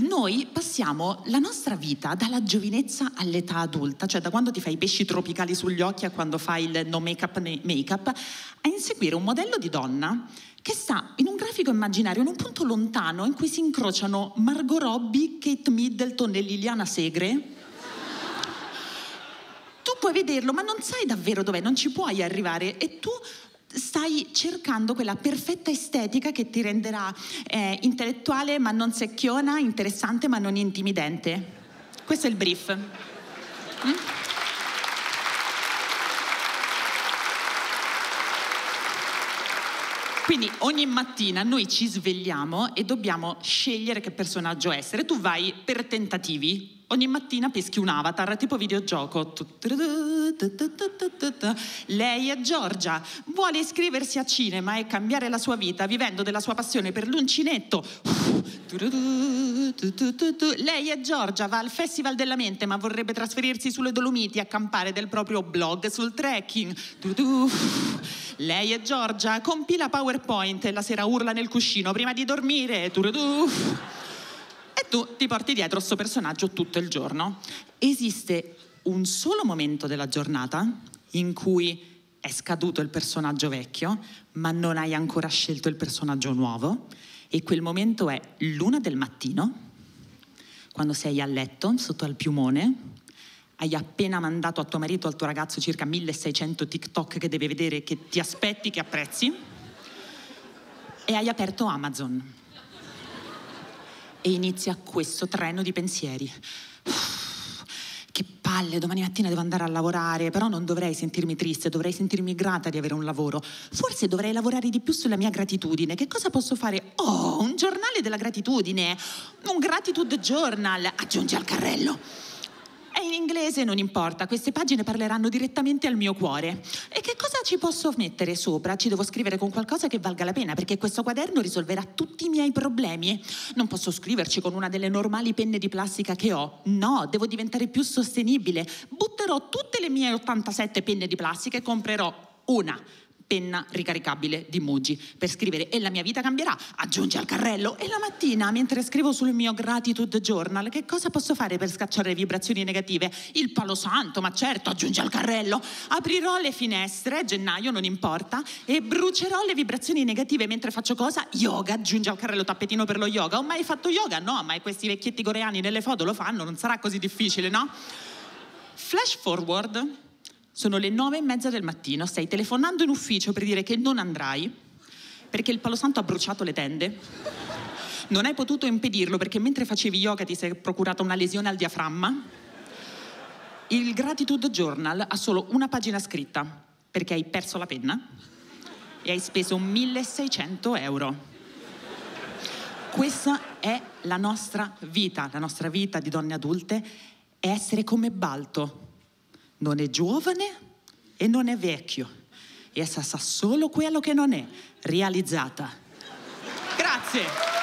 Noi passiamo la nostra vita dalla giovinezza all'età adulta, cioè da quando ti fai i pesci tropicali sugli occhi a quando fai il no make-up make-up, a inseguire un modello di donna che sta in un grafico immaginario, in un punto lontano in cui si incrociano Margot Robbie, Kate Middleton e Liliana Segre. Tu puoi vederlo, ma non sai davvero dov'è, non ci puoi arrivare e tu stai cercando quella perfetta estetica che ti renderà eh, intellettuale ma non secchiona, interessante ma non intimidente. Questo è il brief. Mm? Quindi ogni mattina noi ci svegliamo e dobbiamo scegliere che personaggio essere. Tu vai per tentativi. Ogni mattina peschi un avatar, tipo videogioco. Lei è Giorgia, vuole iscriversi a cinema e cambiare la sua vita vivendo della sua passione per l'uncinetto. Lei è Giorgia, va al Festival della Mente ma vorrebbe trasferirsi sulle Dolomiti a campare del proprio blog sul trekking. Lei è Giorgia, compila PowerPoint e la sera urla nel cuscino prima di dormire. E tu ti porti dietro questo personaggio tutto il giorno. Esiste un solo momento della giornata in cui è scaduto il personaggio vecchio, ma non hai ancora scelto il personaggio nuovo. E quel momento è l'una del mattino, quando sei a letto sotto al piumone, hai appena mandato a tuo marito o al tuo ragazzo circa 1600 TikTok che deve vedere, che ti aspetti, che apprezzi, e hai aperto Amazon. E inizia questo treno di pensieri. Palle, domani mattina devo andare a lavorare, però non dovrei sentirmi triste, dovrei sentirmi grata di avere un lavoro. Forse dovrei lavorare di più sulla mia gratitudine. Che cosa posso fare? Oh, un giornale della gratitudine, un gratitude journal. Aggiungi al carrello. In inglese, non importa, queste pagine parleranno direttamente al mio cuore. E che cosa ci posso mettere sopra? Ci devo scrivere con qualcosa che valga la pena, perché questo quaderno risolverà tutti i miei problemi. Non posso scriverci con una delle normali penne di plastica che ho. No, devo diventare più sostenibile. Butterò tutte le mie 87 penne di plastica e comprerò una penna ricaricabile di Muji per scrivere e la mia vita cambierà, aggiungi al carrello e la mattina mentre scrivo sul mio gratitude journal che cosa posso fare per scacciare le vibrazioni negative? Il palo santo, ma certo, aggiungi al carrello, aprirò le finestre, gennaio non importa, e brucerò le vibrazioni negative mentre faccio cosa? Yoga, aggiungi al carrello tappetino per lo yoga. Ho mai fatto yoga? No, ma questi vecchietti coreani nelle foto lo fanno, non sarà così difficile, no? Flash forward sono le nove e mezza del mattino, stai telefonando in ufficio per dire che non andrai perché il Palo Santo ha bruciato le tende. Non hai potuto impedirlo perché mentre facevi yoga ti sei procurata una lesione al diaframma. Il Gratitude Journal ha solo una pagina scritta perché hai perso la penna e hai speso 1600 euro. Questa è la nostra vita, la nostra vita di donne adulte è essere come Balto non è giovane e non è vecchio. Essa sa solo quello che non è realizzata. Grazie.